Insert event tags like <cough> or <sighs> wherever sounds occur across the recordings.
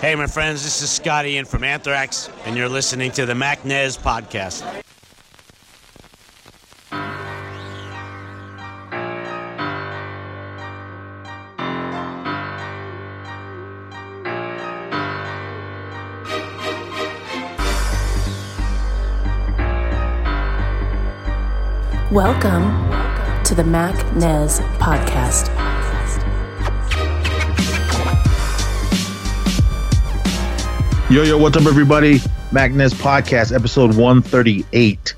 Hey, my friends, this is Scott Ian from Anthrax, and you're listening to the Mac Nez podcast. Welcome to the Mac Nez podcast. Yo, yo, what's up, everybody? Mac Nez Podcast, episode 138.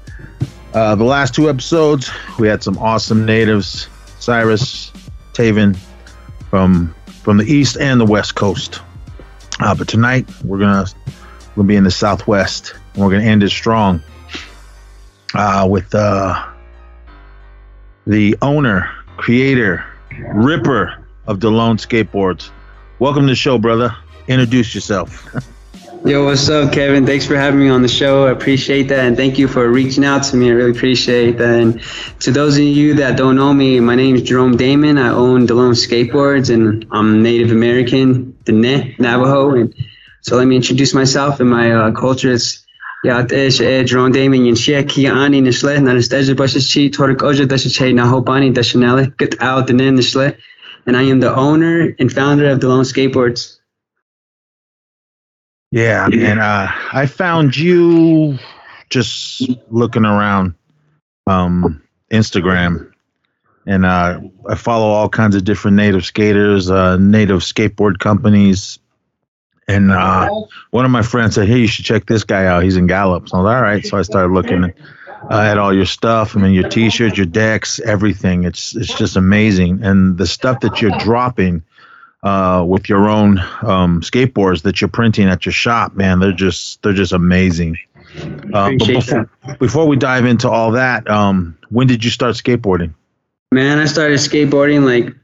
Uh, the last two episodes, we had some awesome natives, Cyrus, Taven, from from the east and the west coast. Uh, but tonight, we're gonna we're gonna be in the southwest, and we're gonna end it strong uh, with uh, the owner, creator, ripper of DeLone Skateboards. Welcome to the show, brother. Introduce yourself. <laughs> Yo, what's up, Kevin? Thanks for having me on the show. I appreciate that, and thank you for reaching out to me. I really appreciate that. And to those of you that don't know me, my name is Jerome Damon. I own DeLone Skateboards, and I'm Native American, the Navajo. And so let me introduce myself and my uh, culture. It's ja, es e Jerome Damon torik get out. And I am the owner and founder of DeLone Skateboards. Yeah, and uh, I found you just looking around um, Instagram, and uh, I follow all kinds of different native skaters, uh, native skateboard companies, and uh, one of my friends said, "Hey, you should check this guy out. He's in Gallup." So I was all right. So I started looking uh, at all your stuff. I mean, your T-shirts, your decks, everything. It's it's just amazing, and the stuff that you're dropping uh, with your own um, skateboards that you're printing at your shop, man, they're just they're just amazing. Uh, before, before we dive into all that, um, when did you start skateboarding? Man, I started skateboarding like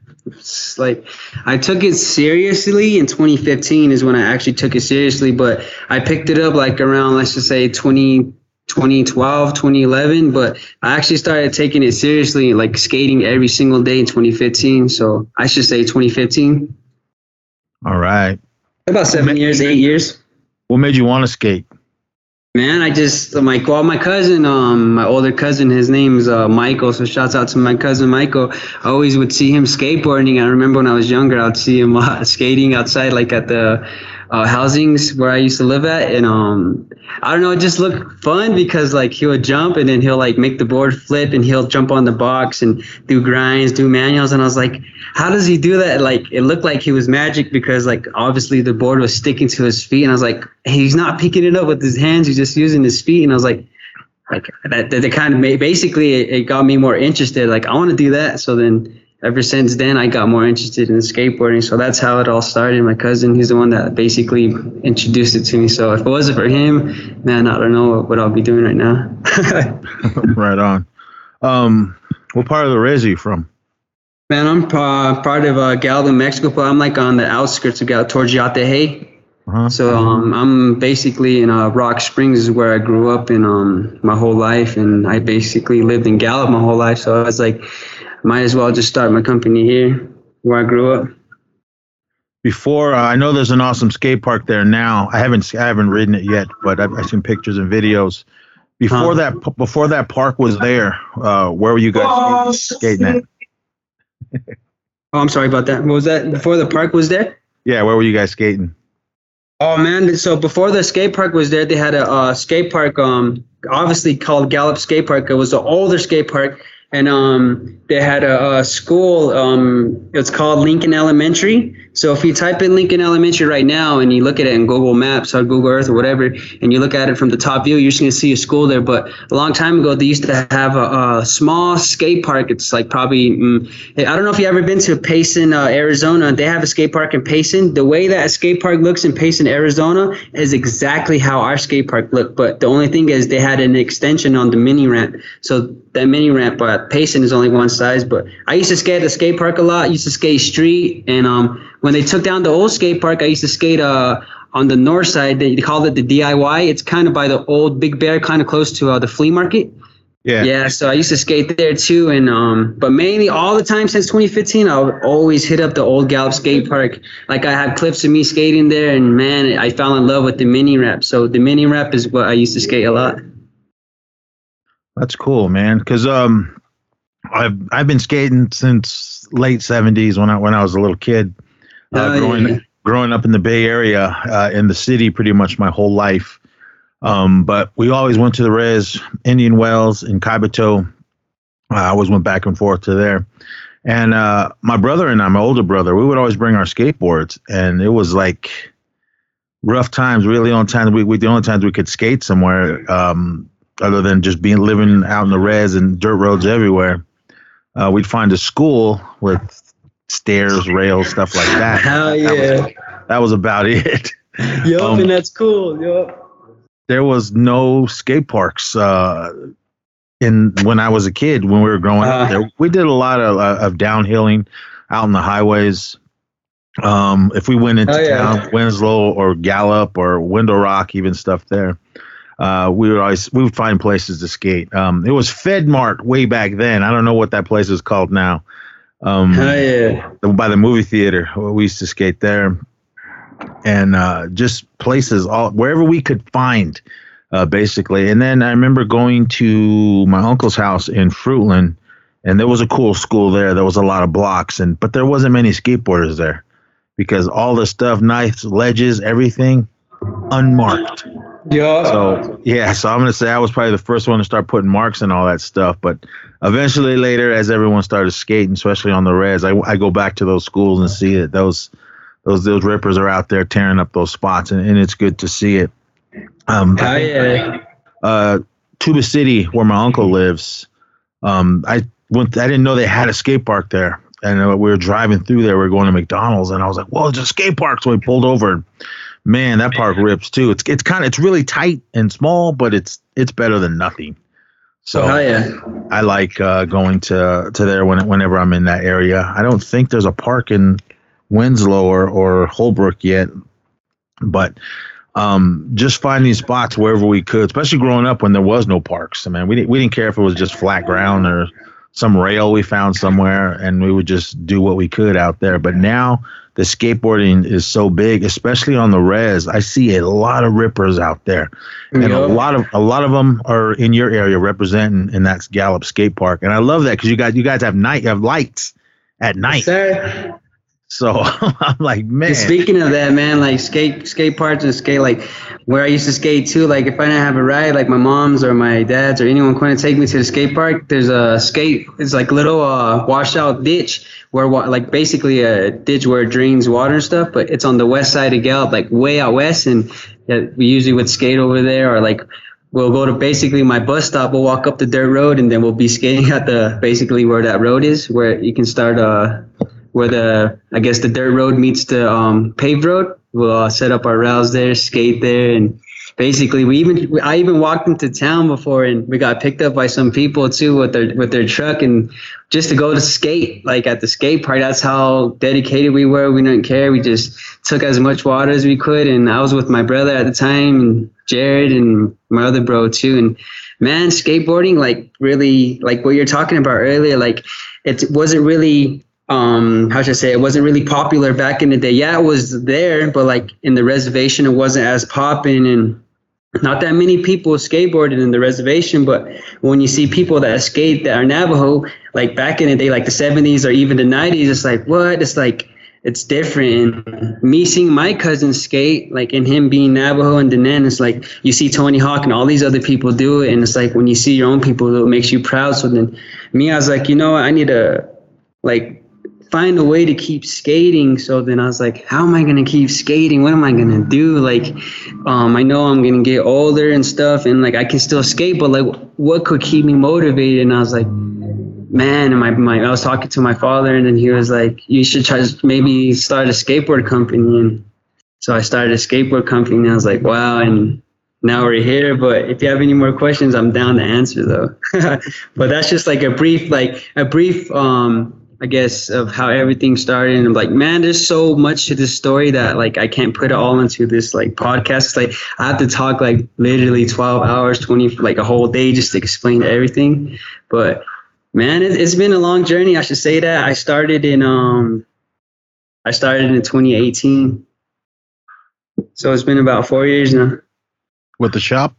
like I took it seriously in 2015 is when I actually took it seriously, but I picked it up like around let's just say 20 2012, 2011, but I actually started taking it seriously, like skating every single day in 2015. So I should say 2015. All right. About seven years, eight years. What made you want to skate? Man, I just I'm like well, my cousin, um, my older cousin, his name's uh, Michael. So shouts out to my cousin Michael. I always would see him skateboarding. I remember when I was younger, I'd see him uh, <laughs> skating outside, like at the uh, housings where I used to live at, and um, I don't know, it just looked fun because like he would jump and then he'll like make the board flip and he'll jump on the box and do grinds, do manuals, and I was like, how does he do that? Like it looked like he was magic because like obviously the board was sticking to his feet, and I was like, he's not picking it up with his hands, he's just using his feet, and I was like. Like that, that, that kind of made, basically it, it got me more interested. Like I want to do that. So then ever since then, I got more interested in skateboarding. So that's how it all started. My cousin, he's the one that basically introduced it to me. So if it wasn't for him, man, I don't know what I'll be doing right now. <laughs> right on. Um, what part of the Rez are you from? Man, I'm uh, part of uh, Galvin, Mexico, but I'm like on the outskirts of Gal towards Yatahey. Uh-huh. So um, I'm basically in uh, Rock Springs is where I grew up in um, my whole life, and I basically lived in Gallup my whole life. So I was like, might as well just start my company here where I grew up. Before uh, I know there's an awesome skate park there now. I haven't I haven't ridden it yet, but I've, I've seen pictures and videos. Before huh. that before that park was there, uh, where were you guys skating, skating at? <laughs> oh, I'm sorry about that. What was that? Before the park was there? Yeah, where were you guys skating? Oh man! So before the skate park was there, they had a uh, skate park, um, obviously called Gallup Skate Park. It was the older skate park and um, they had a, a school. Um, it's called Lincoln Elementary. So if you type in Lincoln Elementary right now and you look at it in Google Maps or Google Earth or whatever, and you look at it from the top view, you're just gonna see a school there. But a long time ago, they used to have a, a small skate park. It's like probably mm, I don't know if you ever been to Payson, uh, Arizona. They have a skate park in Payson. The way that a skate park looks in Payson, Arizona, is exactly how our skate park looked. But the only thing is they had an extension on the mini ramp. So that mini ramp at Payson is only one size. But I used to skate at the skate park a lot. I used to skate street and um when they took down the old skate park, I used to skate uh, on the north side. They, they called it the DIY. It's kind of by the old Big Bear, kind of close to uh, the flea market. Yeah. Yeah, so I used to skate there too, and um, but mainly all the time since 2015, I would always hit up the old Gallup skate park. Like I have clips of me skating there, and man, I fell in love with the mini ramp. So the mini ramp is what I used to skate a lot. That's cool, man. Cause um, I've I've been skating since late '70s when I when I was a little kid. Uh, Oh, growing yeah. growing up in the Bay Area, uh, in the city, pretty much my whole life. Um, but we always went to the res, Indian Wells in Kaibito. I always went back and forth to there. And uh, my brother and I, my older brother, we would always bring our skateboards, and it was like rough times. Really, on times we, we the only times we could skate somewhere, um, other than just being living out in the res and dirt roads everywhere. Uh, we'd find a school with stairs, <laughs> rails, stuff like that. Hell That was- yeah, that was about <laughs> it. yup, um, and that's cool, yup. there was no skate parks uh, in when I was a kid when we were growing up. Uh. There, we did a lot of uh, of downhilling out in the highways. Um, if we went into Oh, yeah. town, Winslow or Gallup or Window Rock, even stuff there, uh, we would always we would find places to skate. Um, it was FedMart way back then. I don't know what that place is called now. Um, Hell yeah, by the movie theater. We used to skate there, and uh, just places all wherever we could find, uh, basically. And then I remember going to my uncle's house in Fruitland, and there was a cool school there. There was a lot of blocks, and but there wasn't many skateboarders there because all the stuff, knives, ledges, everything, unmarked. Yup. So yeah, so I'm gonna say I was probably the first one to start putting marks and all that stuff. But eventually, later, as everyone started skating, especially on the res, I, I go back to those schools and see it. Those those those rippers are out there tearing up those spots, and, and it's good to see it. Um, yeah, uh, Tuba City, where my uncle lives, um, I went. I didn't know they had a skate park there, and uh, we were driving through there. We were going to McDonald's, and I was like, "Well, it's a skate park!" So we pulled over. Man, that park rips too. It's it's kind of it's really tight and small, but it's it's better than nothing. So hell yeah. I like uh, going to to there when, whenever I'm in that area. I don't think there's a park in Winslow or, or Holbrook yet, but um, just finding spots wherever we could, especially growing up when there was no parks. I mean, we didn't we didn't care if it was just flat ground or some rail we found somewhere, and we would just do what we could out there. But now the skateboarding is so big, especially on the res. I see a lot of rippers out there, and a lot of a lot of them are in your area representing, and that's Gallup Skate Park. And I love that because you guys you guys have night you have lights at night. Sir. So <laughs> I'm like, man, speaking of that, man, like skate skate parks and skate like where I used to skate too. Like if I didn't have a ride, like my mom's or my dad's or anyone couldn't take me to the skate park. There's a skate. It's like little uh, washout ditch where like basically a ditch where it drains water and stuff. But it's on the west side of Gallup, like way out west, and yeah, we usually would skate over there or like. We'll go to basically my bus stop. We'll walk up the dirt road, and then we'll be skating at the basically where that road is, where you can start uh where the I guess the dirt road meets the um, paved road. We'll uh, set up our rails there, skate there, and basically we even I even walked into town before, and we got picked up by some people too with their with their truck, and just to go to skate like at the skate park. That's how dedicated we were. We didn't care. We just took as much water as we could, and I was with my brother at the time, and Jared, and my other bro too, and man, skateboarding like really like what you're talking about earlier, like it wasn't really um how should I say it wasn't really popular back in the day. Yeah, it was there, but like in the reservation it wasn't as popping and not that many people skateboarded in the reservation, but when you see people that skate that are Navajo, like back in the day, like the 70s or even the 90s, it's like, what? It's like, it's different. And me seeing my cousin skate, like, and him being Navajo and Diné, it's like you see Tony Hawk and all these other people do it. And it's like when you see your own people, it makes you proud. So then me, I was like, you know? I need to, like, find a way to keep skating. So then I was like, how am I gonna keep skating? What am I gonna do? Like, um, I know I'm gonna get older and stuff, and like I can still skate, but like, what could keep me motivated? And I was like, man, and my, my I was talking to my father, and then he was like, you should try to maybe start a skateboard company. And so I started a skateboard company, and I was like, wow, and now we're here. But if you have any more questions, I'm down to answer though. <laughs> but that's just like a brief, like a brief um I guess, of how everything started. And I'm like, man, there's so much to this story that like I can't put it all into this like podcast. Like I have to talk like literally 12 hours, 20, like a whole day just to explain everything. But man, it, it's been a long journey. I should say that I started in um, I started in 2018. So it's been about four years now. With the shop?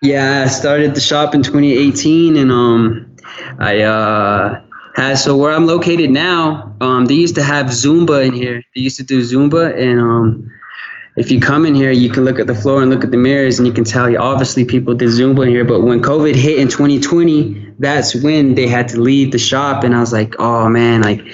Yeah, I started the shop in 2018, and um, I uh had so where I'm located now. Um, they used to have Zumba in here. They used to do Zumba, and um, if you come in here, you can look at the floor and look at the mirrors, and you can tell. You obviously people did Zumba in here, but when COVID hit in 2020, that's when they had to leave the shop, and I was like, oh man, like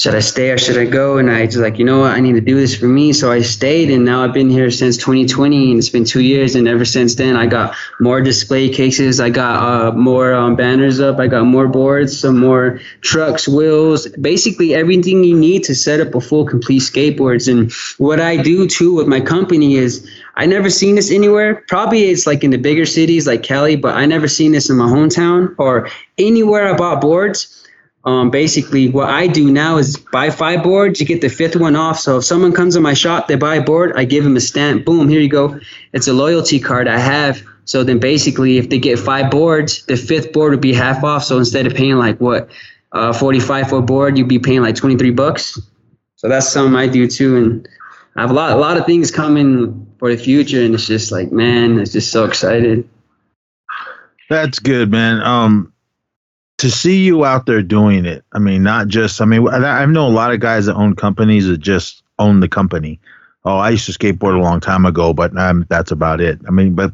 should I stay or should I go? And I just like, you know what, I need to do this for me. So I stayed and now I've been here since 2020 and it's been two years. And ever since then, I got more display cases. I got uh, more um, banners up. I got more boards, some more trucks, wheels, basically everything you need to set up a full complete skateboards. And what I do too with my company is I never seen this anywhere. Probably it's like in the bigger cities like Cali, but I never seen this in my hometown or anywhere I bought boards um, basically what I do now is buy five boards, you get the fifth one off. So if someone comes in my shop, they buy a board, I give them a stamp. Boom, here you go. It's a loyalty card I have. So then basically, if they get five boards, the fifth board would be half off. So instead of paying like what, uh, 45 for a board, you'd be paying like 23 bucks. So that's something I do too. And I have a lot, a lot of things coming for the future. And it's just like, man, it's just so excited. That's good, man. Um, to see you out there doing it, I mean, not just, I mean, I know a lot of guys that own companies that just own the company. Oh, I used to skateboard a long time ago, but that's about it. I mean, but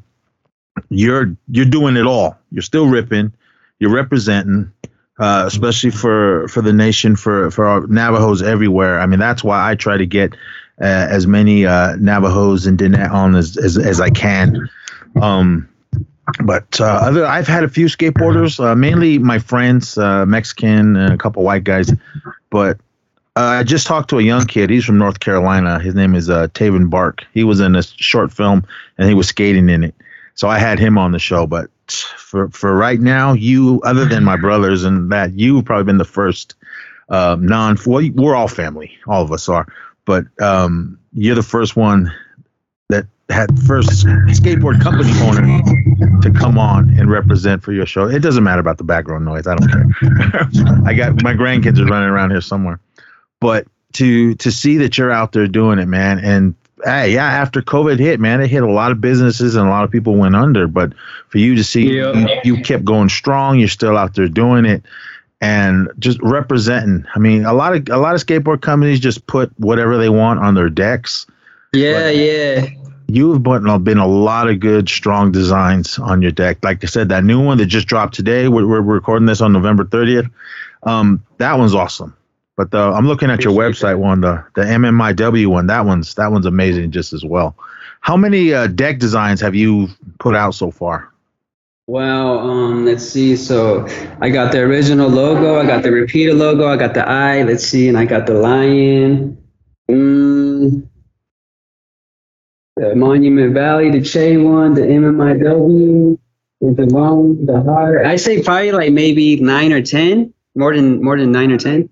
you're you're doing it all. You're still ripping. You're representing, uh, especially for for the nation, for for our Navajos everywhere. I mean, that's why I try to get uh, as many uh, Navajos and Diné on as, as as I can. Um, but uh, other, I've had a few skateboarders, uh, mainly my friends, uh, Mexican and a couple white guys. But uh, I just talked to a young kid. He's from North Carolina. His name is uh, Taven Bark. He was in a short film and he was skating in it. So I had him on the show. But for for right now, you, other than my brothers and that, you've probably been the first uh, non. Well, we're all family. All of us are. But um, you're the first one that had first skateboard company owner to come on and represent for your show. It doesn't matter about the background noise. I don't care. <laughs> I got my grandkids are running around here somewhere. But to to see that you're out there doing it, man, and hey, yeah, after COVID hit, man, it hit a lot of businesses and a lot of people went under. But for you to see yeah. you, you kept going strong, you're still out there doing it and just representing. I mean, a lot of a lot of skateboard companies just put whatever they want on their decks. Yeah, but, yeah you've been a lot of good, strong designs on your deck. Like I said, that new one that just dropped today, we're, we're recording this on November 30th. Um, that one's awesome. But the, I'm looking at your website one, the the MMIW one. That one's that one's amazing just as well. How many uh, deck designs have you put out so far? Well, um, let's see. So I got the original logo, I got the repeater logo, I got the eye. Let's see, and I got the lion. Mm, the Monument Valley, the Che one, the MMIW, the long, the hard. I say probably like maybe nine or ten, more than more than nine or ten.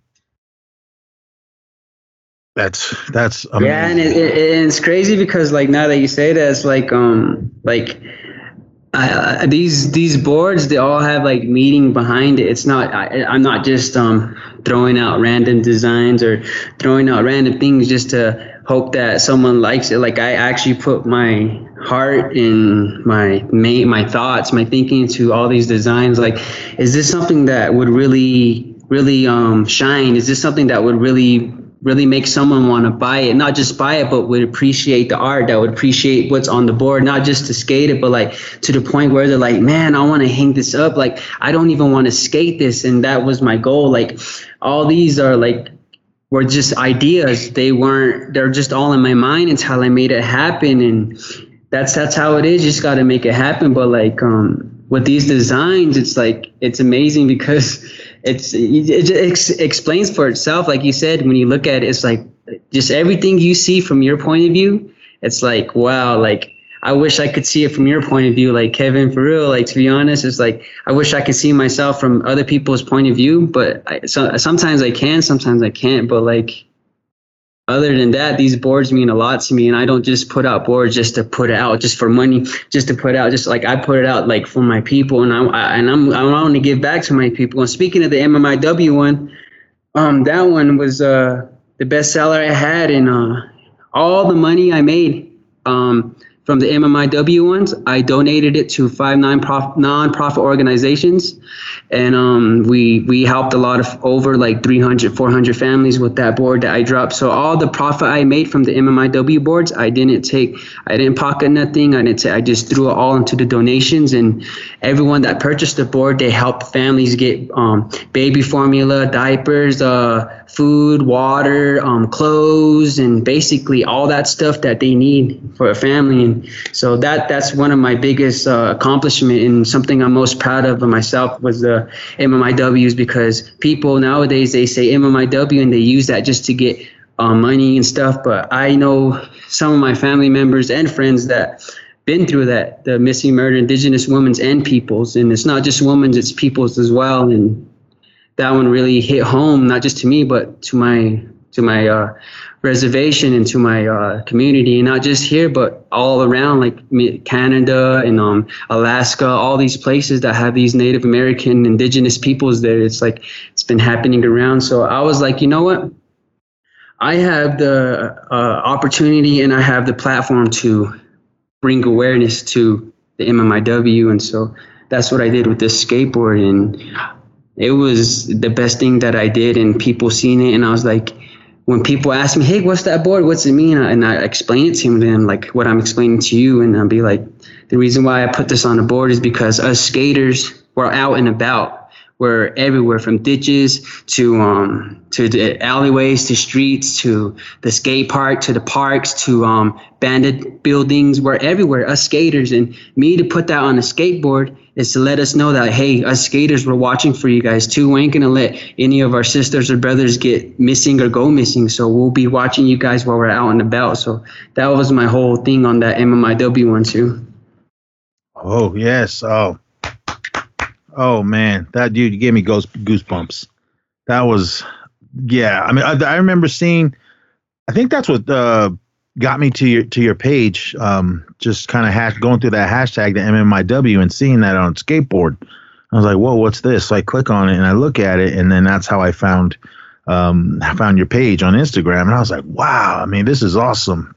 That's that's amazing. yeah, and it, it, it's crazy because like now that you say that, it's like um like uh, these these boards they all have like meaning behind it. It's not I, I'm not just um throwing out random designs or throwing out random things just to hope that someone likes it. Like I actually put my heart and my my, my thoughts, my thinking into all these designs. Like, is this something that would really, really um, shine? Is this something that would really really make someone want to buy it not just buy it but would appreciate the art that would appreciate what's on the board not just to skate it but like to the point where they're like man i want to hang this up like i don't even want to skate this and that was my goal like all these are like were just ideas. They weren't. They're just all in my mind until I made it happen, and that's that's how it is. You just got to make it happen. But like um, with these designs, it's like it's amazing <laughs> because it's it, it ex- explains for itself. Like you said, when you look at it, it's like just everything you see from your point of view. It's like wow, like I wish I could see it from your point of view, like Kevin, for real. Like to be honest, it's like I wish I could see myself from other people's point of view, but I, so, sometimes I can, sometimes I can't. But like other than that, these boards mean a lot to me, and I don't just put out boards just to put it out, just for money, just to put out. Just like I put it out, like for my people, and I, I and I'm I want to give back to my people. And speaking of the MMIW one, um, that one was uh the best seller I had, and uh, all the money I made, um, from the MMIW ones, I donated it to five non-profit, organizations, and um, we we helped a lot of over like 300, 400 families with that board that I dropped. So all the profit I made from the MMIW boards, I didn't take, I didn't pocket nothing. I didn't. Say, I just threw it all into the donations, and everyone that purchased the board, they helped families get um, baby formula, diapers, uh, food, water, um, clothes, and basically all that stuff that they need for a family. And so that that's one of my biggest uh, accomplishment and something I'm most proud of myself was the MMIWs because people nowadays they say MMIW and they use that just to get uh, money and stuff. But I know some of my family members and friends that been through that the missing murder indigenous women's and peoples and it's not just women's it's peoples as well and that one really hit home not just to me but to my to my uh, reservation and to my uh, community, and not just here, but all around, like Canada and um, Alaska, all these places that have these Native American indigenous peoples there. It's like it's been happening around. So I was like, you know what? I have the uh, opportunity and I have the platform to bring awareness to the MMIW, and so that's what I did with this skateboard, and it was the best thing that I did, and people seen it, and I was like when people ask me, "Hey, what's that board? What's it mean?" and I explain it to them like what I'm explaining to you, and I'll be like, "The reason why I put this on the board is because us skaters were out and about. We're everywhere, from ditches to um to the alleyways to streets to the skate park to the parks to um banded buildings. We're everywhere, us skaters, and me to put that on a skateboard." is to let us know that hey, us skaters were watching for you guys too. We ain't gonna let any of our sisters or brothers get missing or go missing. So we'll be watching you guys while we're out and about. So that was my whole thing on that MMIW one too. Oh yes. Oh. Oh man, that dude gave me goose goosebumps. That was, yeah. I mean, I, I remember seeing. I think that's what uh, got me to your to your page. Um, just kind of hash going through that hashtag, the MMIW, and seeing that on skateboard. I was like, "Whoa, what's this?" So I click on it and I look at it, and then that's how I found um, I found your page on Instagram, and I was like, "Wow! I mean, this is awesome."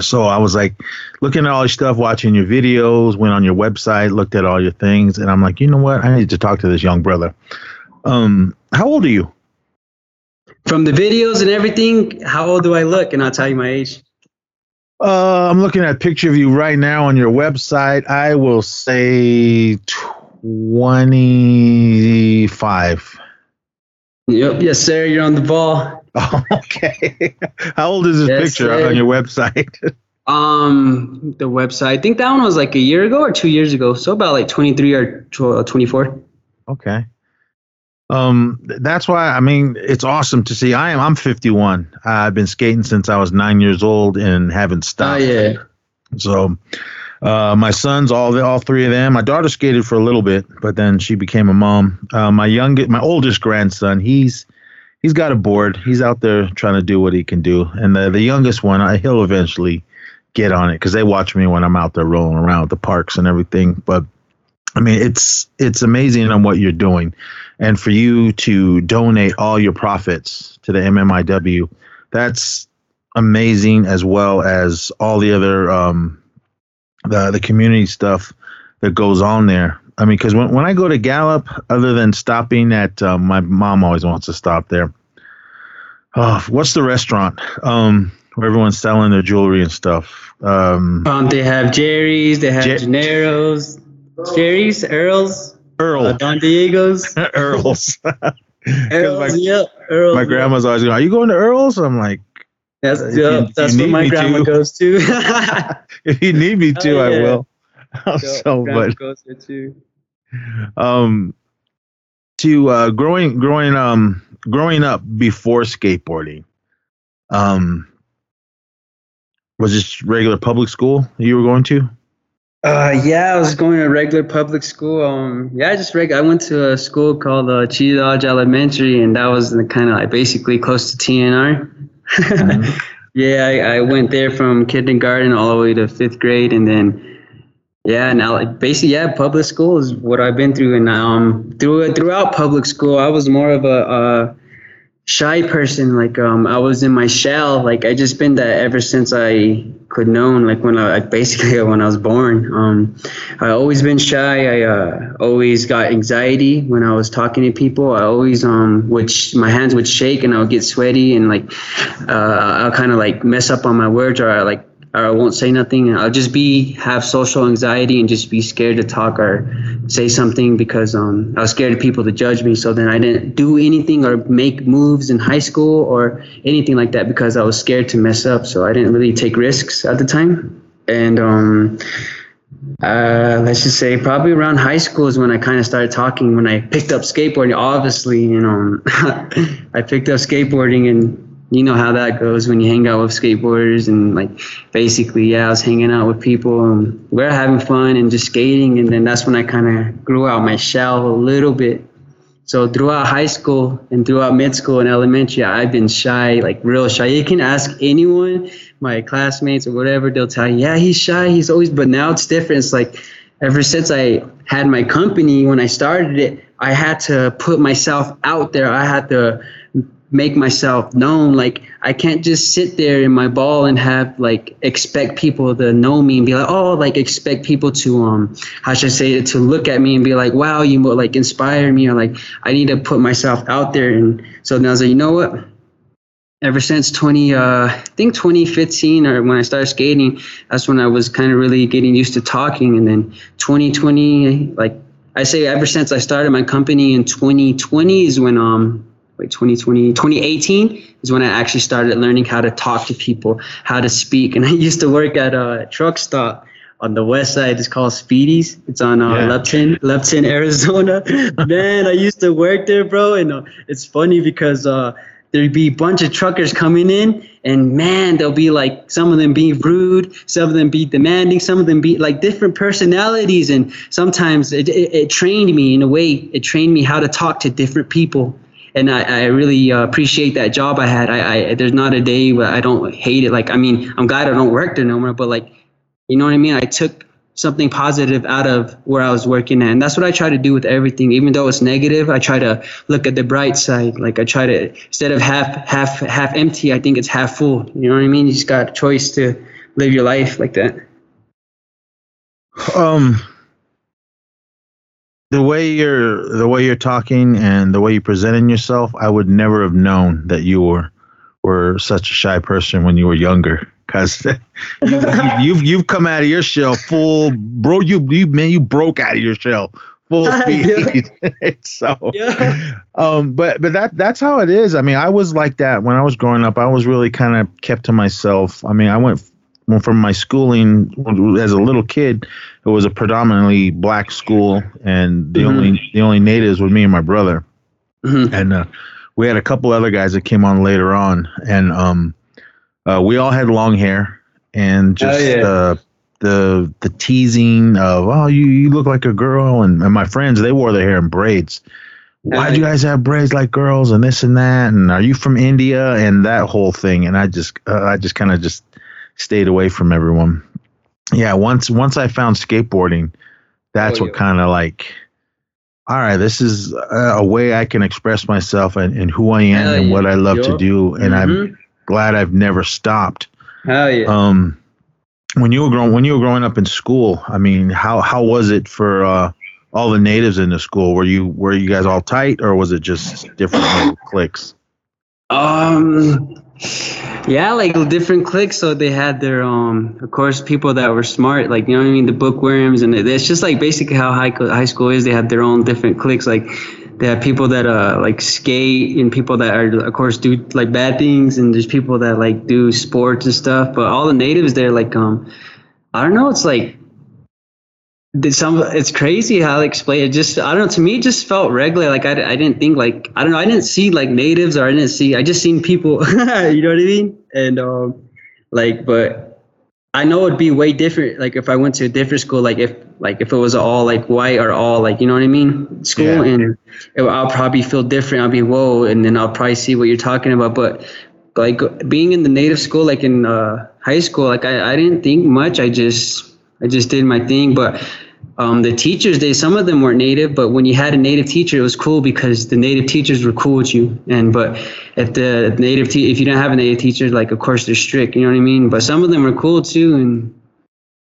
So I was like looking at all your stuff, watching your videos, went on your website, looked at all your things, and I'm like, you know what? I need to talk to this young brother. Um, how old are you? From the videos and everything, how old do I look? And I'll tell you my age. Uh, I'm looking at a picture of you right now on your website. I will say 25. Yep. Yes, sir. You're on the ball. <laughs> Oh, okay. How old is this yes, picture on your website? <laughs> um, the website. I think that one was like a year ago or two years ago. So about like 23 or 24. Okay um that's why i mean it's awesome to see i am i'm 51 i've been skating since i was nine years old and haven't stopped oh yeah so uh, my sons all the, all three of them my daughter skated for a little bit but then she became a mom uh, my youngest my oldest grandson he's he's got a board. He's out there trying to do what he can do. And the, the youngest one I, he'll eventually get on it because they watch me when i'm out there rolling around the parks and everything. But i mean it's it's amazing on what you're doing. And for you to donate all your profits to the MMIW, that's amazing as well as all the other um, the the community stuff that goes on there. I mean, because when when I go to Gallup, other than stopping at uh, my mom always wants to stop there. Oh, what's the restaurant um, where everyone's selling their jewelry and stuff? Um, um they have Jerry's, they have Jer- Gennaro's, Jerry's, Earl's. Earl. Uh, Don Diego's. <laughs> Earl's. <laughs> Earl's, my, yep. Earl's. My grandma's always going, Are you going to Earl's? I'm like, That's, yep, that's where my grandma to. goes to. <laughs> if you need me to, oh, yeah. I will. <laughs> Yep, so, but, goes there too. Um, to uh, growing, growing, um, growing up before skateboarding, um, was this regular public school you were going to? Uh, yeah, I was going to regular public school. Um, yeah, I just reg- I went to a school called uh, Chee Dodge Elementary, and that was kind of like basically close to TNR. Mm-hmm. <laughs> yeah, I, I went there from kindergarten all the way to fifth grade, and then yeah, now basically yeah, public school is what I've been through, and um, through throughout public school, I was more of a, a shy person like um i was in my shell like i just been that ever since i could known like when i basically <laughs> when i was born um i always been shy i uh always got anxiety when i was talking to people i always um which my hands would shake and i would get sweaty and like uh i'll kind of like mess up on my words or i like or I won't say nothing. I'll just be have social anxiety and just be scared to talk or say something because um, I was scared of people to judge me. So then I didn't do anything or make moves in high school or anything like that because I was scared to mess up. So I didn't really take risks at the time. And um, uh, let's just say probably around high school is when I kind of started talking. When I picked up skateboarding, obviously, you know, <laughs> I picked up skateboarding and you know how that goes when you hang out with skateboarders and like basically yeah i was hanging out with people and we are having fun and just skating and then that's when i kind of grew out my shell a little bit. So throughout high school and throughout mid school and elementary i've been shy like real shy. You can ask anyone my classmates or whatever they'll tell you yeah he's shy he's always but now it's different. It's like ever since i had my company when i started it i had to put myself out there. I had to make myself known. Like I can't just sit there in my ball and have like expect people to know me and be like, oh, like expect people to um how should I say it to look at me and be like, wow, you like inspire me or like I need to put myself out there. And so then I was like, you know what? Ever since 20, uh, I think 2015 or when I started skating, that's when I was kind of really getting used to talking. And then 2020, like I say, ever since I started my company in 2020 is when um like 2020 2018 is when i actually started learning how to talk to people how to speak. And <laughs> i used to work at a truck stop on the west side. It's called speedy's it's on uh, yeah. Lupton, Lupton <laughs> arizona. <laughs> Man i used to work there bro. And uh, it's funny because uh, there'd be a bunch of truckers coming in and man they'll be like some of them being rude some of them be demanding some of them be like different personalities. And sometimes it, it, it trained me in a way. It trained me how to talk to different people and I, I really uh, appreciate that job I had. I, I there's not a day where I don't hate it. Like I mean, I'm glad I don't work there no more. But like, you know what I mean? I took something positive out of where I was working at, and that's what I try to do with everything. Even though it's negative, I try to look at the bright side. Like I try to instead of half half half empty, I think it's half full. You know what I mean? You just got a choice to live your life like that. Um the way you're the way you're talking and the way you're presenting yourself, I would never have known that you were were such a shy person when you were younger. Cause <laughs> you, have you've, you've come out of your shell full, bro. You you man, you broke out of your shell full speed. <laughs> so, yeah. um, but but that that's how it is. I mean, I was like that when I was growing up. I was really kind of kept to myself. I mean, I went from my schooling as a little kid, it was a predominantly black school, and the mm-hmm. only the only natives were me and my brother, mm-hmm. and uh, we had a couple other guys that came on later on, and um, uh, we all had long hair, and just oh, yeah. uh, the the teasing of oh you you look like a girl, and, and my friends they wore their hair in braids. Why do you guys have braids like girls and this and that? And are you from India and that whole thing? And I just uh, I just kind of just stayed away from everyone. Yeah, once once I found skateboarding, that's oh, what kind of like all right, this is a, way I can express myself and, and who I am Hell and yeah. what I love to do, and mm-hmm. I'm glad I've never stopped. Hell yeah. Um, when you were growing when you were growing up in school, I mean, how how was it for uh, all the natives in the school? Were you were you guys all tight, or was it just different cliques? Um, yeah, like different cliques. So they had their, um, of course, people that were smart, like you know what I mean, the bookworms, and it's just like basically how high high school is. They have their own different cliques. Like they have people that uh like skate, and people that are, of course, do like bad things, and there's people that like do sports and stuff. But all the natives there, like um, I don't know, it's like some it's crazy how they explain it just i don't know to me it just felt regular like I, I didn't think like i don't know i didn't see like natives or i didn't see i just seen people <laughs> you know what i mean and um like but I know it'd be way different. Like if I went to a different school, like if like if it was all like white or all like you know what I mean, school, Yeah. and it, I'll probably feel different. I'll be whoa, and then I'll probably see what you're talking about. But like being in the native school, like in uh, high school, like I, I didn't think much. I just I just did my thing. But um, the teachers, they some of them weren't native, but when you had a native teacher, it was cool because the native teachers were cool with you. And but if the native te- if you don't have a native teacher, like of course they're strict. You know what I mean? But some of them were cool too. And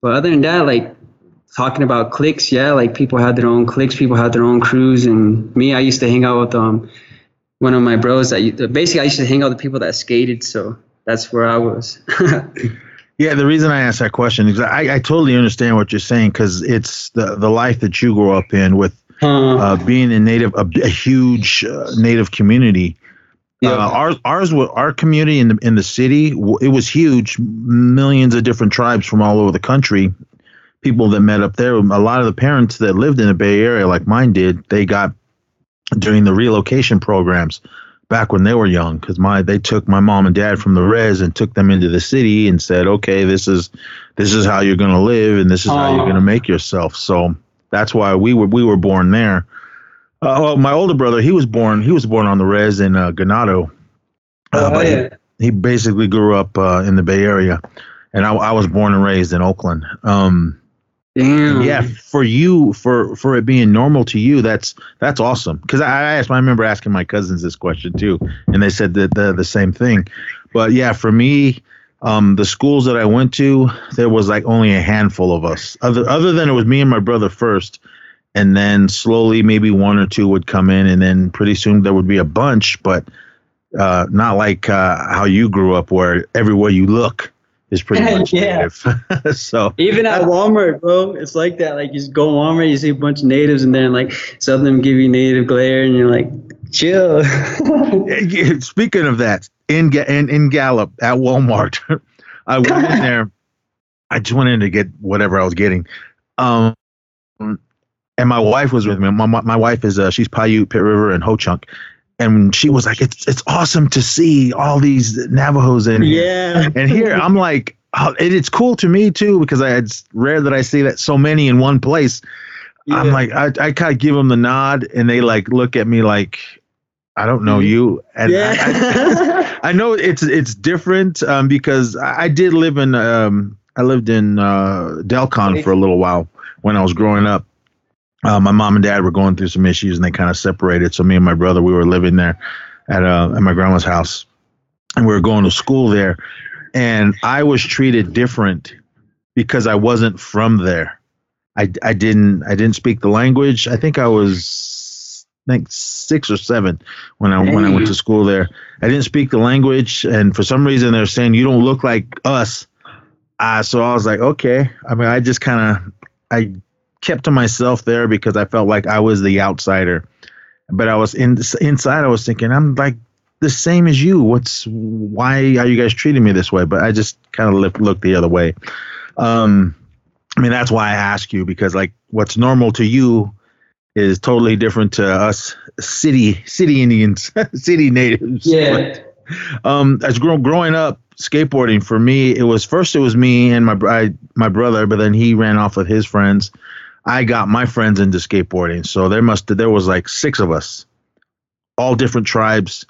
but other than that, like talking about cliques, yeah, like people had their own cliques, people had their own crews, and me, I used to hang out with um one of my bros that basically I used to hang out with people that skated, so that's where I was. <laughs> Yeah, the reason I asked that question is I, I totally understand what you're saying because it's the the life that you grew up in with uh, being in native a, a huge uh, native community. Yeah. Uh, ours, ours, our community in the in the city, it was huge. Millions of different tribes from all over the country, people that met up there. A lot of the parents that lived in the Bay Area, like mine did, they got during the relocation programs back when they were young. Because my they took my mom and dad from the res and took them into the city and said, okay, this is this is how you're going to live and this is how you're going to make yourself. So that's why we were we were born there. Uh, well, my older brother, he was born he was born on the res in uh, Ganado. Uh, Oh, but he- he, basically grew up uh, in the Bay Area, and I, I was born and raised in Oakland. Um, Damn. yeah, for you, for for it being normal to you, that's that's awesome. Because I, asked, I remember asking my cousins this question too, and they said that the the same thing. But yeah, for me, um, the schools that I went to, there was like only a handful of us. Other other than it was me and my brother first, and then slowly maybe one or two would come in, and then pretty soon there would be a bunch. But uh, not like uh, how you grew up, where everywhere you look is pretty <laughs> much Yeah. native. <laughs> so Even at <laughs> Walmart, bro, it's like that. Like you go Walmart, you see a bunch of natives, in there and then like some of them give you native glare, and you're like, chill. Speaking of that, in in, in Gallup at Walmart, I went in there. I just went in to get whatever I was getting, um, and my wife was with me. My my, my wife is uh, she's Paiute, Pit River, and Ho Chunk, and she was like, "It's it's awesome to see all these Navajos in here." yeah. And here I'm like, oh, it, it's cool to me too because I, it's rare that I see that so many in one place. I'm like, I, I kind of give them the nod, and they like look at me like, I don't know you, and I, I, yeah. <laughs> I know it's it's different um, because I, I did live in um, I lived in uh, Dilkon for a little while when I was growing up. Uh, my mom and dad were going through some issues, and they kind of separated. So me and my brother, we were living there at uh, at my grandma's house, and we were going to school there. And I was treated different because I wasn't from there. I, I didn't I didn't speak the language. I think I was I think six or seven when I when I went to school there. I didn't speak the language, and for some reason they're saying you don't look like us. Uh, so I was like, okay. I mean, I just kind of I kept to myself there because I felt like I was the outsider. But I was in inside. I was thinking, I'm like the same as you. What's why are you guys treating me this way? But I just kind of looked looked the other way. Um, I mean, that's why I ask you because like what's normal to you is totally different to us city city Indians, <laughs> city natives. yeah. <laughs> Um, as grow, growing up skateboarding for me, it was first it was me and my I, my brother, but then he ran off with his friends. I got my friends into skateboarding, so there must there was like six of us, all different tribes,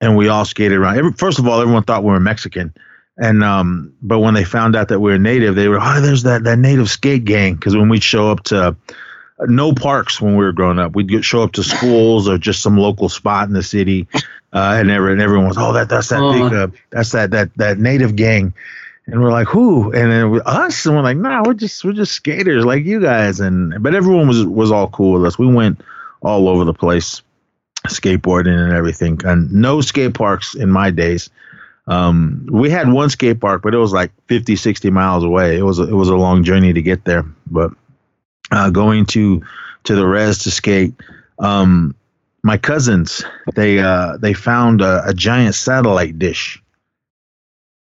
and we all skated around. Every, first of all, everyone thought we were Mexican, and um, but when they found out that we were native, they were oh, there's that that native skate gang. Because when we'd show up to no parks when we were growing up, we'd get, show up to schools or just some local spot in the city, uh, and every, and everyone was oh that that's that big uh, that's that that that native gang. And we're like, who? And then us, and we're like, nah, we're just we're just skaters like you guys. And but everyone was was all cool with us. We went all over the place, skateboarding and everything. And no skate parks in my days. Um, we had one skate park, but it was like 50, 60 miles away. It was a, it was a long journey to get there. But uh, going to to the res to skate, um, my cousins they uh, they found a, a giant satellite dish.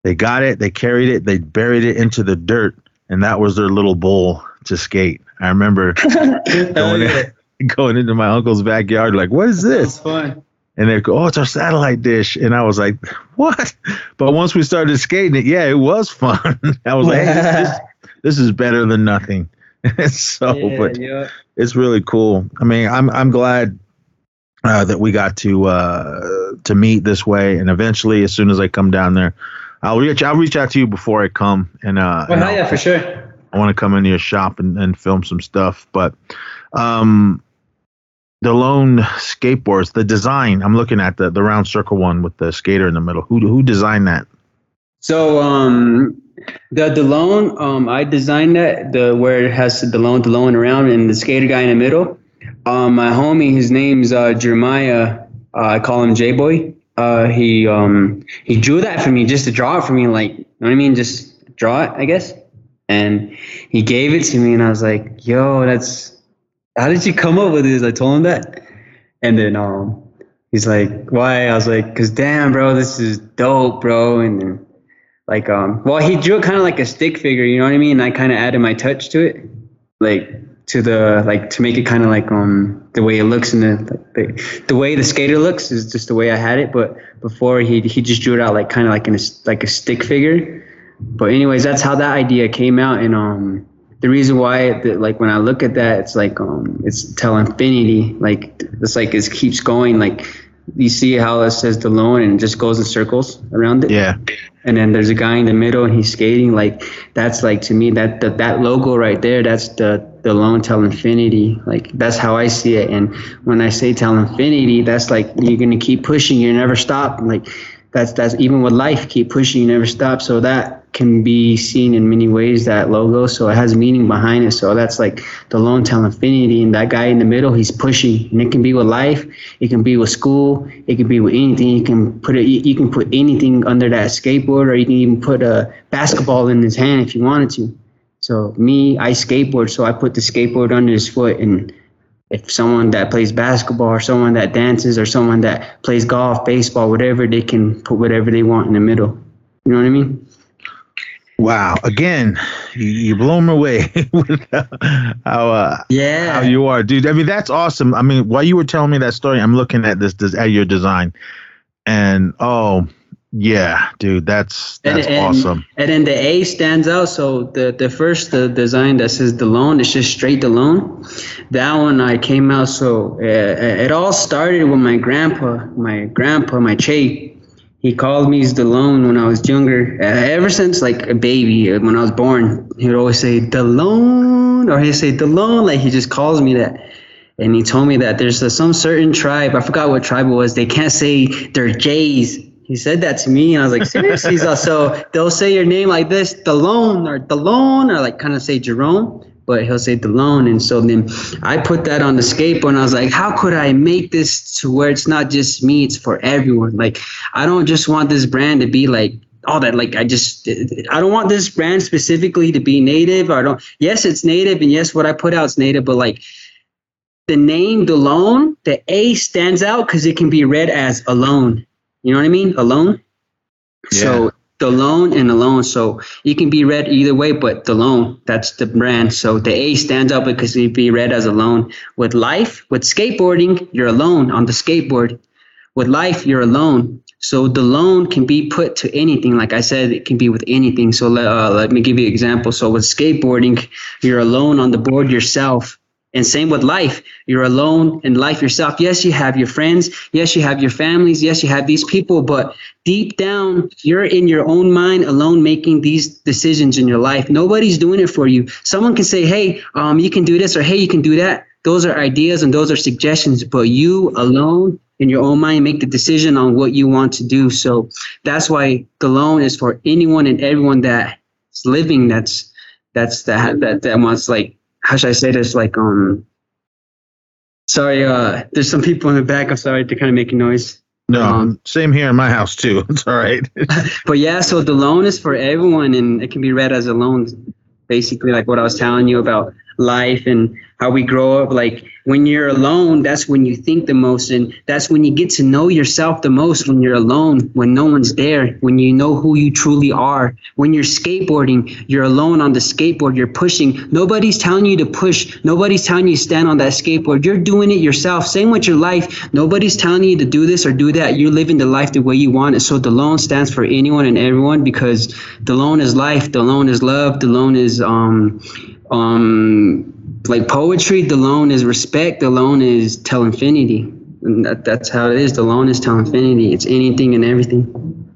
They got it, they carried it, they buried it into the dirt, and that was their little bowl to skate. I remember <laughs> going, in, <laughs> going into my uncle's backyard, like, what is this? fun. and they go, "Oh, it's our satellite dish," and I was like, "What?" But once we started skating it, yeah, it was fun. <laughs> I was like, hey, this, this, is better than nothing." so, yeah, but yeah. it's really cool. I mean, I'm I'm glad uh, that we got to uh, to meet this way, and eventually, as soon as I come down there, I'll reach I'll reach out to you before I come, and uh, well, and yeah, for sure. I want to come into your shop and, and film some stuff, but um, the lone skateboards, the design. I'm looking at the the round circle one with the skater in the middle. Who who designed that? So um, the the lone um, I designed that the where it has the lone the lone around and the skater guy in the middle. Um, my homie, his name's uh, Jeremiah. Uh, I call him J Boy. Uh, he um he drew that for me just to draw it for me, like you know what I mean, just draw it, I guess. And he gave it to me, and I was like, "Yo, that's how did you come up with this? I told him that. And then um, he's like, why? I was like, cause damn, bro, this is dope, bro. And then like, um, well, he drew it kind of like a stick figure, you know what I mean? And I kind of added my touch to it, like to the like to make it kind of like um the way it looks and the, like, the the way the skater looks is just the way I had it. But before he he just drew it out like kind of like in a like a stick figure. But anyways, that's how that idea came out, and um the reason why the, like when I look at that, it's like um it's till infinity. Like it's like it keeps going. Like you see how it says the loan and it just goes in circles around it. Yeah. And then there's a guy in the middle and he's skating. Like that's like to me that that, that logo right there. That's the the loan till infinity. Like that's how I see it. And when I say till infinity, that's like you're gonna keep pushing. You never stop. Like that's that's even with life. Keep pushing. You never stop. So that can be seen in many ways that logo so it has meaning behind it so that's like the lone till infinity and that guy in the middle he's pushing and it can be with life it can be with school it can be with anything you can put it you can put anything under that skateboard or you can even put a basketball in his hand if you wanted to so me i skateboard so i put the skateboard under his foot and if someone that plays basketball or someone that dances or someone that plays golf baseball whatever they can put whatever they want in the middle you know what i mean Wow! Again, you, you blow me away <laughs> with how uh, yeah how you are, dude. I mean, that's awesome. I mean, while you were telling me that story, I'm looking at this, this at your design, and oh yeah, dude, that's that's and, awesome. And then the A stands out. So the the first the design that says Delone, it's just straight Delone. That one I came out. So uh, it all started with my grandpa, my grandpa, my Che he called me Stallone when I was younger. Uh, ever since like a baby, uh, when I was born, he would always say Delone, or he'd say Delone, like he just calls me that. And he told me that there's a, some certain tribe, I forgot what tribe it was, they can't say their J's. He said that to me, and I was like, seriously? so they'll say your name like this, Delone, or Delone, or like kind of say Jerome but he'll say Delone. And so then I put that on the skateboard and I was like, how could I make this to where it's not just me, it's for everyone? Like, I don't just want this brand to be like, all that like i just i don't want this brand specifically to be native i don't yes it's native and yes what i put out is native but like the name Delone, the A stands out because it can be read as alone. You know what I mean? Alone. Yeah. So the loan and alone. So it can be read either way, but the loan, that's the brand. So the A stands out because it be read as a loan. With life, with skateboarding, you're alone on the skateboard. With life, you're alone. So the loan can be put to anything. Like I said, it can be with anything. So uh, let me give you an example. So with skateboarding, you're alone on the board yourself. And same with life. You're alone in life yourself. Yes, you have your friends. Yes, you have your families. Yes, you have these people. But deep down, you're in your own mind alone making these decisions in your life. Nobody's doing it for you. Someone can say, hey, um, you can do this or hey, you can do that. Those are ideas and those are suggestions. But you alone in your own mind make the decision on what you want to do. So that's why the loan is for anyone and everyone that's living that's that's that that, that wants like how should I say this? Like, um, sorry, uh, there's some people in the back. I'm sorry to kind of make a noise. No, um, same here in my house too. <laughs> It's all right. <laughs> but yeah, so the loan is for everyone, and it can be read as a loan, basically, like what I was telling you about life and how we grow up. Like when you're alone, that's when you think the most, and that's when you get to know yourself the most. When you're alone, when no one's there, when you know who you truly are. When you're skateboarding, you're alone on the skateboard. You're pushing. Nobody's telling you to push. Nobody's telling you to stand on that skateboard. You're doing it yourself. Same with your life. Nobody's telling you to do this or do that. You're living the life the way you want it. So the Delone stands for anyone and everyone because the Delone is life. The Delone is love. The Delone is um um like poetry, the loan is respect, the loan is tell infinity. And that, that's how it is. The loan is tell infinity. It's anything and everything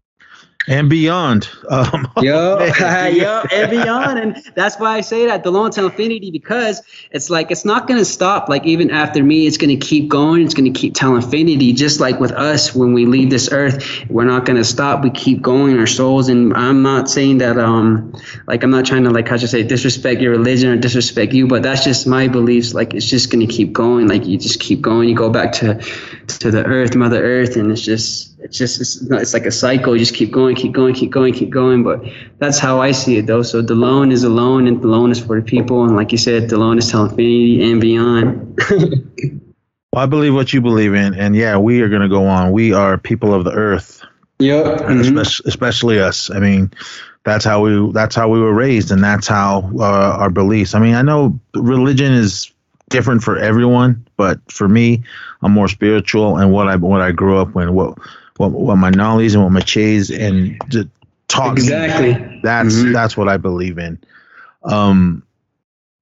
and beyond. Um, <laughs> yo, <laughs> <laughs> yo, and beyond, and that's why I say that the long to infinity because it's like it's not gonna stop. Like even after me, it's gonna keep going. It's gonna keep telling infinity. Just like with us, when we leave this earth, we're not gonna stop. We keep going our souls. And I'm not saying that um, like I'm not trying to like how to say disrespect your religion or disrespect you, but that's just my beliefs. Like it's just gonna keep going. Like you just keep going. You go back to to the earth, Mother Earth, and it's just it's just it's, it's like a cycle. You just keep going, keep going, keep going, keep going. But that's how I see it, though. So the loan is a loan, and the loan is for the people. And like you said, the loan is to infinity and beyond. <laughs> well, I believe what you believe in, and yeah, we are going to go on. We are people of the earth. Yep. Mm-hmm. Especially, especially us. I mean, that's how we that's how we were raised, and that's how uh, our beliefs. I mean, I know religion is different for everyone, but for me, I'm more spiritual, and what I what I grew up with, what what, what my knowledge and what my chase and just talk exactly. That's mm-hmm. that's what I believe in. Um,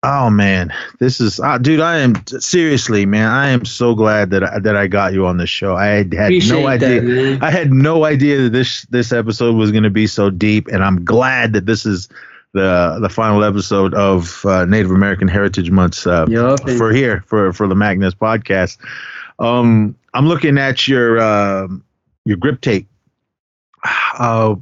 oh man, this is uh, dude. I am seriously, man. I am so glad that I, that I got you on the show. I had, had no idea. That, I had no idea that this this episode was going to be so deep, and I'm glad that this is the the final episode of uh, Native American Heritage Month uh, yep. for here for for the Magnus podcast. Um, I'm looking at your uh, your grip tape. Uh,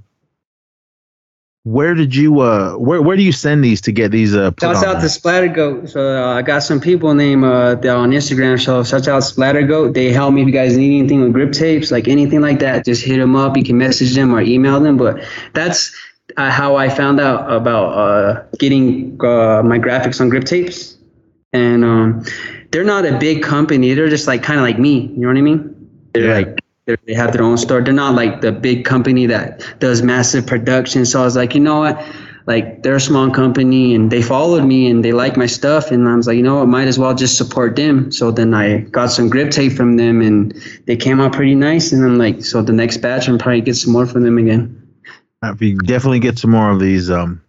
where did you uh where where do you send these to get these uh shouts out to splatter goat. So uh, i got some people named uh on instagram. So shouts out splatter goat. They help me if you guys need anything with grip tapes like anything like that just hit them up. You can message them or email them. But that's uh, how i found out about uh getting uh, my graphics on grip tapes. And um they're not a big company. They're just like kind of like me. You know what i mean? They're yeah. like they have their own store. They're not like the big company that does massive production. So I was like, you know what? Like they're a small company and they followed me and they like my stuff. And I was like, you know what? Might as well just support them. So then I got some grip tape from them and they came out pretty nice. And I'm like, so the next batch, I'm probably get some more from them again. If you definitely get some more of these, um,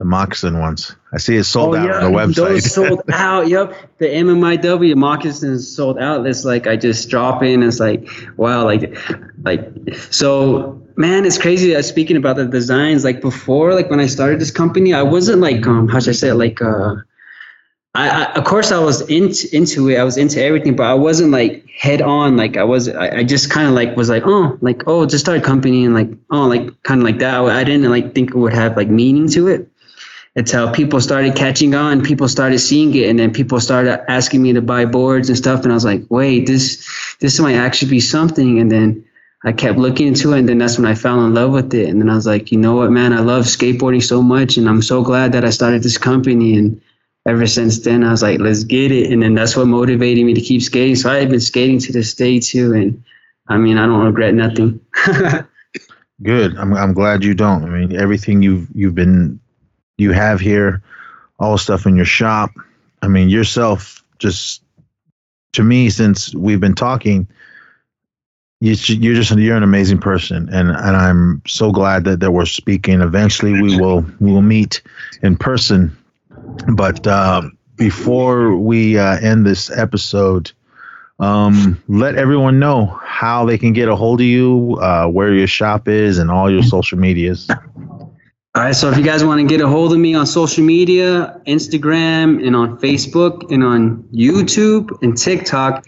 the moccasin ones. I see it sold oh, out yeah. on the website. Those <laughs> sold out. Yep. The MMIW moccasins sold out. It's like I just drop in. It's like wow. Like like so. Man, it's crazy. Uh, speaking about the designs, like before, like when I started this company, I wasn't like um how should I say it? Like uh, I, I of course I was into into it. I was into everything, but I wasn't like head on. Like I was. I, I just kind of like was like oh like oh just start a company and like oh like kind of like that. I didn't like think it would have like meaning to it until people started catching on, people started seeing it, and then people started asking me to buy boards and stuff. And I was like, wait, this this might actually be something. And then I kept looking into it, and then that's when I fell in love with it. And then I was like, you know what, man, I love skateboarding so much, and I'm so glad that I started this company. And ever since then, I was like, let's get it. And then that's what motivated me to keep skating. So I've been skating to this day too, and I mean, I don't regret nothing. <laughs> Good. I'm I'm glad you don't. I mean, everything you've you've been you have here, all the stuff in your shop. I mean, yourself just to me since we've been talking, you, you're just you're an amazing person, and and I'm so glad that that we're speaking. Eventually, we will we will meet in person. But uh, before we uh, end this episode, um, let everyone know how they can get a hold of you, uh, where your shop is, and all your social medias. All right, so if you guys want to get a hold of me on social media, Instagram and on Facebook and on YouTube and TikTok,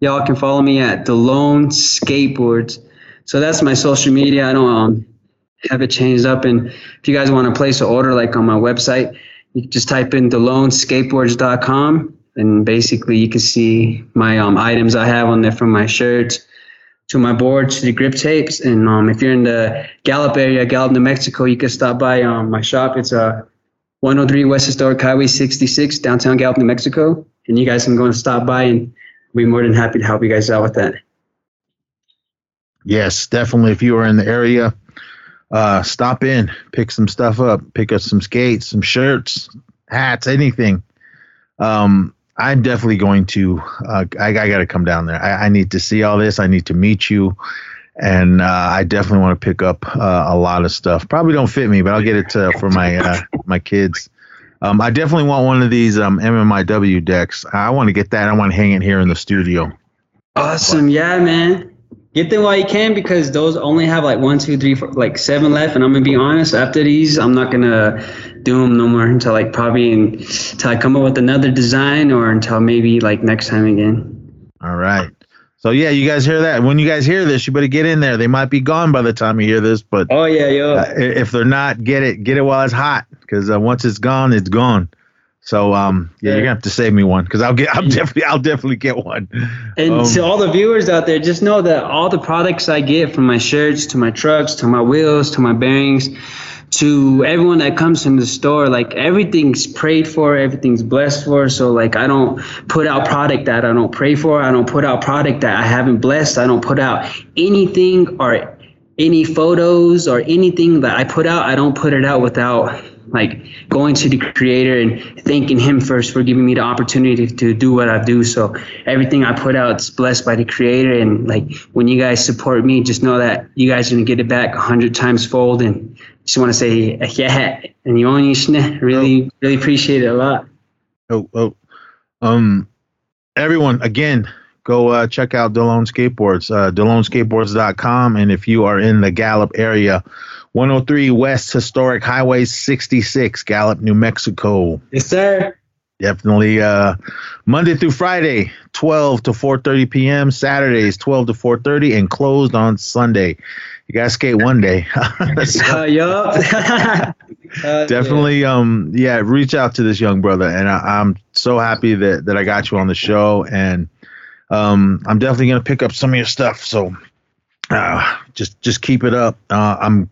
y'all can follow me at Delone Skateboards. So that's my social media. I don't um, have it changed up. And if you guys want to place an order, like on my website, you just type in DeloneSkateboards.com and basically you can see my um, items I have on there from my shirts to my board to the grip tapes. And um, if you're in the Gallup area, Gallup, New Mexico, you can stop by um, my shop. It's a 103 West Historic Highway 66, downtown Gallup, New Mexico. And you guys can go and stop by and we'll be more than happy to help you guys out with that. Yes, definitely. If you are in the area, uh, stop in, pick some stuff up, pick up some skates, some shirts, hats, anything. Um, I'm definitely going to. Uh, I, I got to come down there. I, I, need to see all this. I need to meet you, and uh, I definitely want to pick up uh, a lot of stuff. Probably don't fit me, but I'll get it for my uh, my kids. Um, I definitely want one of these um, MMIW decks. I want to get that. I want to hang it here in the studio. Awesome, yeah, man. Get them while you can because those only have like one, two, three, four, like seven left. And I'm gonna be honest, after these, I'm not gonna do them no more until like probably until I come up with another design or until maybe like next time again. All right. So yeah, you guys hear that? When you guys hear this, you better get in there. They might be gone by the time you hear this, but oh yeah, yo. Uh, if they're not, get it, get it while it's hot, because uh, once it's gone, it's gone. So um, yeah, yeah, you're gonna have to save me one because I'll get, I'll <laughs> definitely, I'll definitely get one. And um, to all the viewers out there, just know that all the products I get from my shirts to my trucks to my wheels to my bearings to everyone that comes in the store, like everything's prayed for, everything's blessed for. So like I don't put out product that I don't pray for. I don't put out product that I haven't blessed. I don't put out anything or any photos or anything that I put out. I don't put it out without like going to the creator and thanking him first for giving me the opportunity to do what I do. So everything I put out is blessed by the creator. And like when you guys support me, just know that you guys are gonna get it back a hundred times fold. And just want to say <laughs> yeah, and you only <laughs> really, oh. really appreciate it a lot. Oh, oh, um, everyone again, go uh, check out Delone Skateboards, uh, DeloneSkateboards.com. And if you are in the Gallup area, 103 West Historic Highway 66, Gallup, New Mexico. Yes, sir. Definitely uh, Monday through Friday, 12 to 4.30 p.m. Saturdays, 12 to 4.30, and closed on Sunday. You gotta skate one day. <laughs> so, uh, <laughs> yup. uh, <laughs> definitely, yeah. um, yeah, reach out to this young brother. And I, I'm so happy that, that I got you on the show. And um, I'm definitely going to pick up some of your stuff. So uh, just just keep it up. Uh, I'm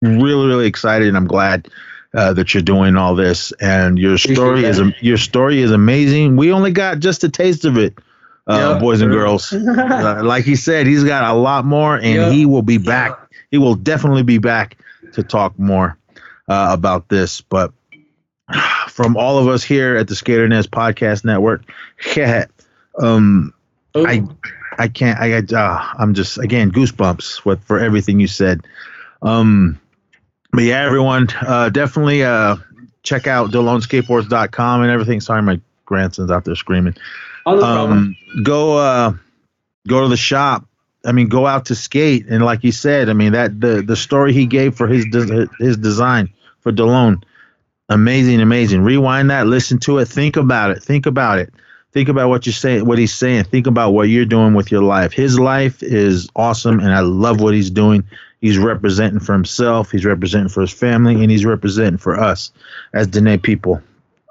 really really excited and I'm glad uh, that you're doing all this and your story is your story is amazing. We only got just a taste of it, uh, yep. boys and girls. <laughs> uh, like he said, he's got a lot more, and yep. he will be back. He will definitely be back to talk more uh, about this. But <sighs> from all of us here at the Skater Nez Podcast Network, <laughs> um, I I can't. I uh, I'm just again goosebumps with for everything you said. Um, but yeah, everyone, uh, definitely uh, check out DeloneSkateboards.com and everything. Sorry, my grandson's out there screaming. Oh, um, go uh, go to the shop. I mean, go out to skate, and like you said, I mean that the the story he gave for his de- his design for Delone, amazing, amazing. Rewind that, listen to it, think about it, think about it, think about what you're saying, what he's saying, think about what you're doing with your life. His life is awesome, and I love what he's doing. He's representing for himself. He's representing for his family, and he's representing for us as Diné people.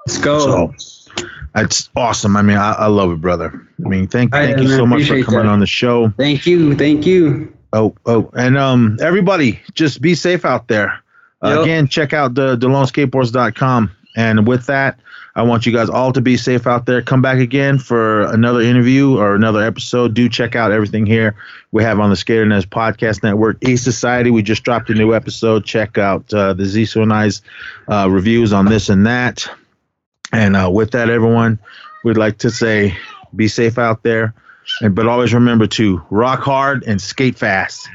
Let's go. So, that's awesome. I mean, I, I love it, brother. I mean, thank thank you so much for coming that. on the show. Thank you, thank you. Oh, oh, and um, everybody, just be safe out there. Uh. Again, check out the DeloneSkateboards.com. And with that, I want you guys all to be safe out there. Come back again for another interview or another episode. Do check out everything here we have on the Skater Nez Podcast Network. E Society, we just dropped a new episode. Check out uh, the Ziso and I's uh, reviews on this and that. And uh, with that, everyone, we'd like to say be safe out there. And, but always remember to rock hard and skate fast.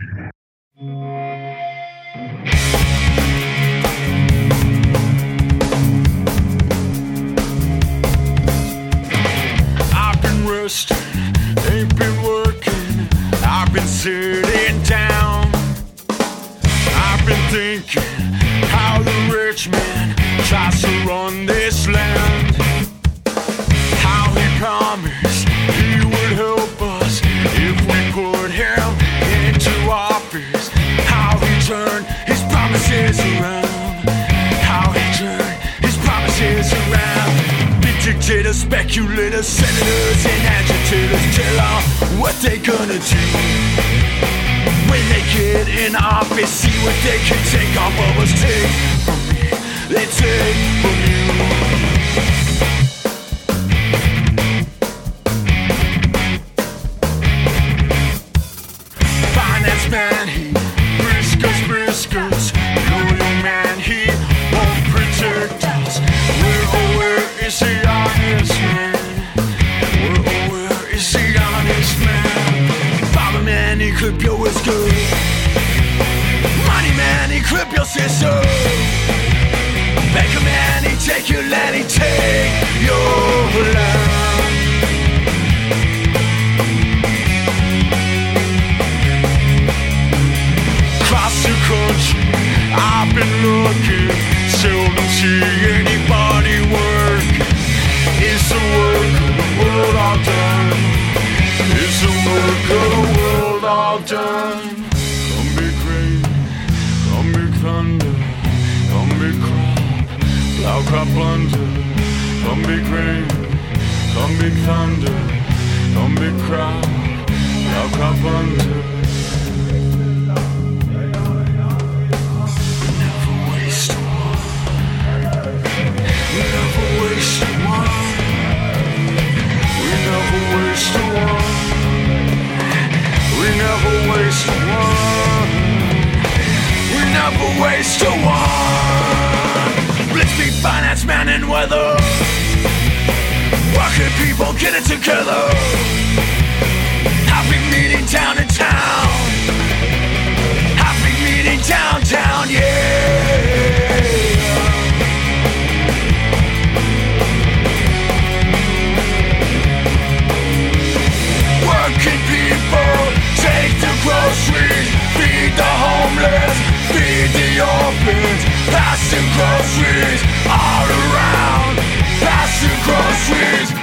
Speculators, senators, and agitators tell all what they gonna do. When they get in office, see what they can take off of us. Take from me they take from you. Whisker. Money man, he clip your sister. Banker man, he take your land, he take your land. Across the country, I've been looking, seldom see anybody work. It's the work of the world all done. It's the world all done. Come big rain, come big thunder, come big crop, plow crop blunder. Come big rain, come big thunder, come big crop, plow crop blunder. Never waste one. We never waste one. We never waste a one. We never waste a one. Let's be finance man and weather. Working people get it together. Happy meeting town to town. Happy meeting downtown, yeah. The homeless, feed the orphans, passing groceries. All around, passing groceries